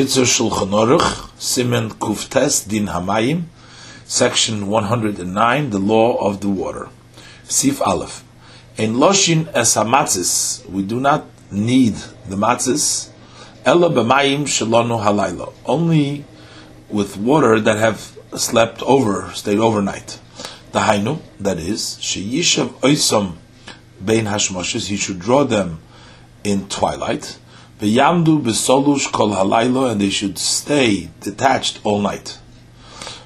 Kitzur Shulchan Aruch, Simen Kuftes Din Hamayim, section 109, the law of the water. Sif Aleph. In Loshin es hamatzis, we do not need the matzis, ella b'mayim shalonu halayla, only with water that have slept over, stayed overnight. The hainu, that is, sheyishav oisam bein hashmoshes, he should draw them in twilight, V'yamdu b'solush kol halaylo, and they should stay detached all night.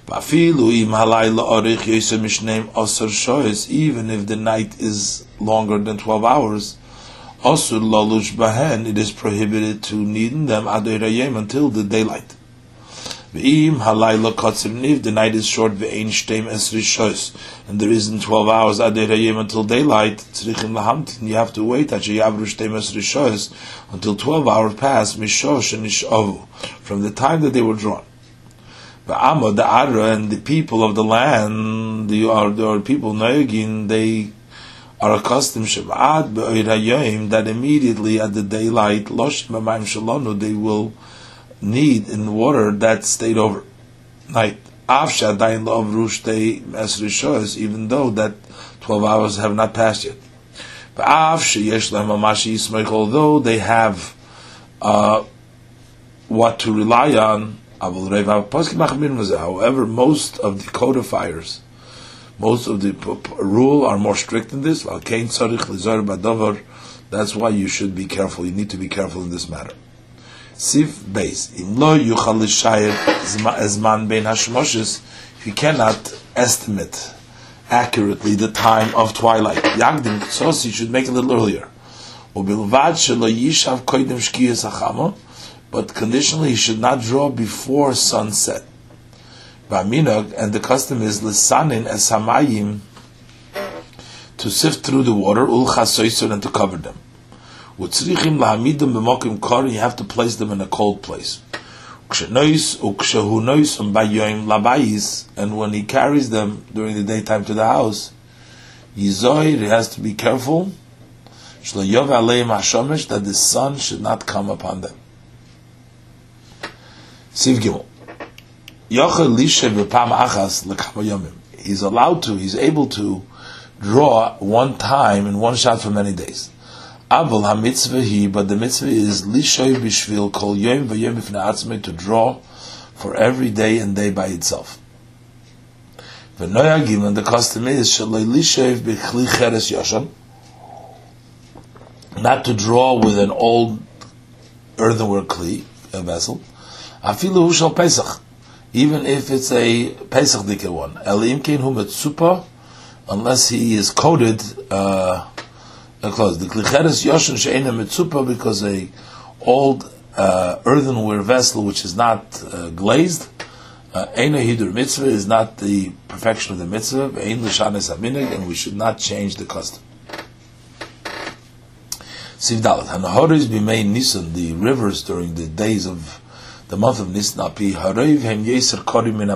V'afilu im halaylo orich yosem mishneim osar shoyes, even if the night is longer than 12 hours, osur lolush bahen, it is prohibited to need them adoyrayim until the daylight. V'im halayla kotzim the night is short ve'ein shtem esri shoyes, and there isn't 12 hours adoyrayim er until daylight, tzrichim lahamtin, you have to wait until yavru shtem esri shoyes, until 12 hours pass, mishosh and nishovu, from the time that they were drawn. V'amod the Ara and the people of the land, the are the people Noyagin, they are accustomed Shabbat that immediately at the daylight, losh b'mayim shalonu, they will need in water that stayed over night. Even though that 12 hours have not passed yet. Although they have uh, what to rely on, however, most of the codifiers, most of the rule are more strict than this. That's why you should be careful. You need to be careful in this matter. Sif base. Im lo yuchal zman bein hashmoshes, you cannot estimate accurately the time of twilight. Yagdim tzosi should make it a little earlier. Ubilvad shelo yishav koidem shkiyas hachama, but conditionally he should not draw before sunset. Baminog, and the custom is lisanin es hamayim, to sift through the water, ul and to cover them. Utzrichim lahamidim b'mokim kor, you have to place them in a cold place. And when he carries them during the daytime to the house, Yizoir, he has to be careful that the sun should not come upon them. Siv Gimel. He's allowed to, he's able to draw one time in one shot for many days. Aval ha-mitzvah he, but the mitzvah is lishoy bishvil kol yom v'yom b'fnei to draw for every day and day by itself. V'noyagim, and the custom is shaloi lishoy b'chli cheres yoshan, not to draw with an old earthenware kli, a vessel, afilu hu shal pesach, even if it's a pesach dike one, elim kein hu metzupa, unless he is coated, uh, clothes. The klicheres yoshin she'ena mitzupa because a old uh, earthenware vessel which is not uh, glazed. Uh, hidur mitzvah is not the perfection of the mitzvah. Ein l'shanes aminig, and we should not change the custom. Sivdalat hanahoris b'mei Nisan, the rivers during the days of the month of Nisan api harev hem yeser korim min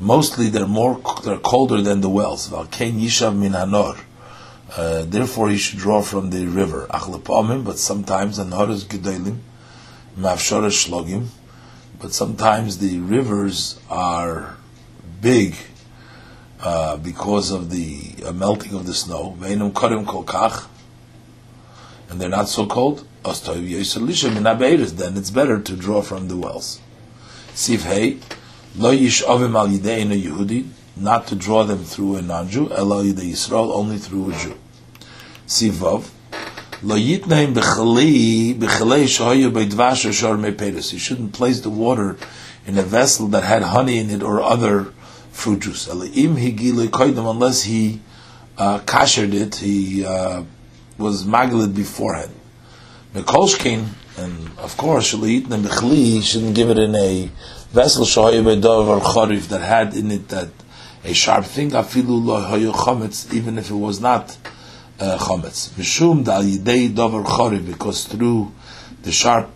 Mostly they're more they're colder than the wells. Valkein yishav min hanor uh, therefore, he should draw from the river. But sometimes anharas gedolim, mavshara shlogim. But sometimes the rivers are big uh, because of the uh, melting of the snow. Veinum karim kolkach, and they're not so cold. Then it's better to draw from the wells. Siv hey, lo yish avim al yehudi, not to draw them through a non-Jew, elo Yisrael, only through a Jew. Sivav. Lo yitnaim b'chalei b'chalei shoyu b'dvash shor meperes. You shouldn't place the water in a vessel that had honey in it or other fruit juice. Im higile koidem unless he uh, kashered it, he uh, was magilid beforehand. Mekolshkin, and of course, shalitna b'chli, shouldn't give it in a vessel shoyu b'dov or chorif that had in it that a sharp thing. Afilu lo hoyu chometz, even if it was not uh, chometz. Mishum dal yidei dover chori, because through the sharp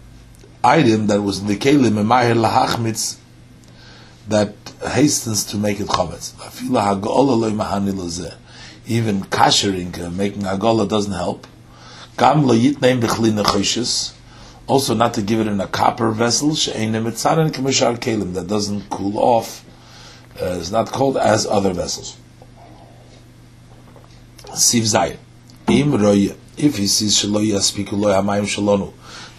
item that was in the kelim, emahir lahachmitz, that hastens to make it chometz. Lozeh. Even kashering, uh, making hagola doesn't help. Gam lo yitneim b'chli nechoshes, Also, not to give it in a copper vessel, that doesn't cool off. Uh, it's not cold as other vessels. Siv Zayin. If he sees that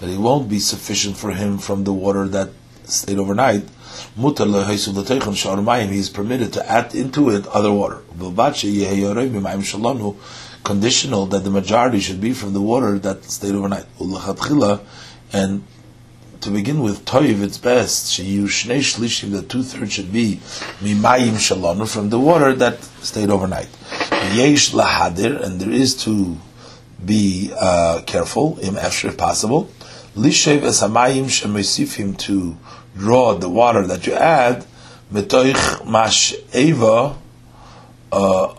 it won't be sufficient for him from the water that stayed overnight, he is permitted to add into it other water. Conditional that the majority should be from the water that stayed overnight. And to begin with, toiv, it's best, that two thirds should be mimayim shalonu, from the water that stayed overnight. Yesh lahadir, and there is to be uh, careful, im if possible. Lishev es hamayim shemesifim, to draw the water that you add, metoich mash eva, uh,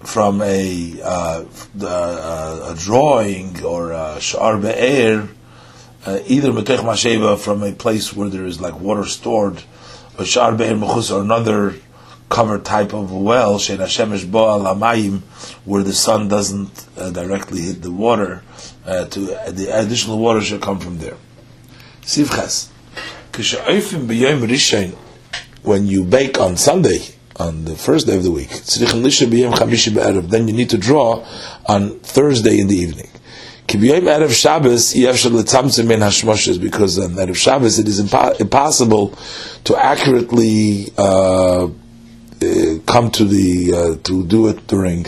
from a, uh, uh, a drawing or a shar be'er, uh, either metech masheva from a place where there is like water stored, or shar be'er or another covered type of well, shein hashemesh bo'al hamayim, where the sun doesn't uh, directly hit the water, uh, to the additional water should come from there. Sivchas, when you bake on Sunday, on the first day of the week. Then you need to draw on Thursday in the evening. Because on Erev Shabbos it is impo- impossible to accurately uh, uh, come to the uh, to do it during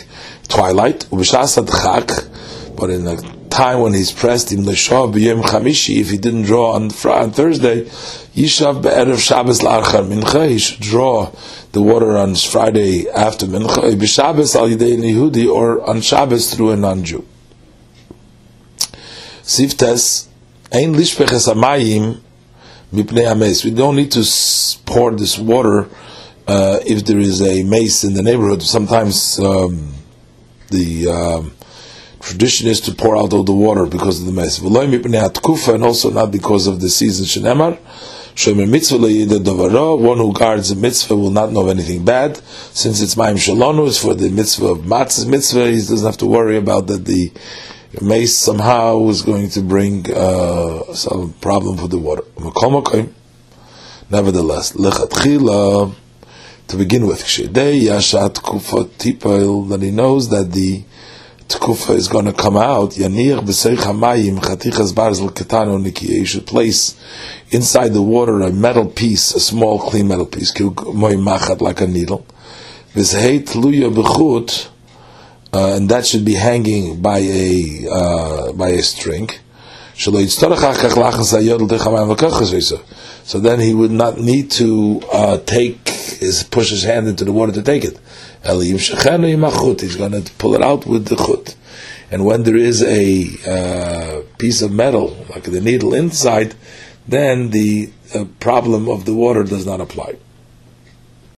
twilight. But in the time when he's pressed in chamishi, if he didn't draw on, on Thursday, Shabbos mincha, he should draw the water on Friday after mincha, b'Shabbos al yidei Yehudi, or on Shabbos through a non-Jew. Siftes, ein lishpeches amayim mipnei. We don't need to pour this water uh, if there is a mace in the neighborhood. Sometimes um, the um, tradition is to pour out all the water because of the mess. And also not because of the season. One who guards the mitzvah will not know of anything bad. Since it's Maim Shalonu, is for the mitzvah of Matz's mitzvah, he doesn't have to worry about that the mace somehow is going to bring uh, some problem for the water. Nevertheless, to begin with, that he knows that the tkufa is going to come out, yanir hamayim should place inside the water a metal piece, a small clean metal piece, like a needle. V'zehei uh, and that should be hanging by a uh, by a string. So then he would not need to uh, take his push his hand into the water to take it. He's going to pull it out with the chut. And when there is a uh, piece of metal, like the needle inside, then the uh, problem of the water does not apply.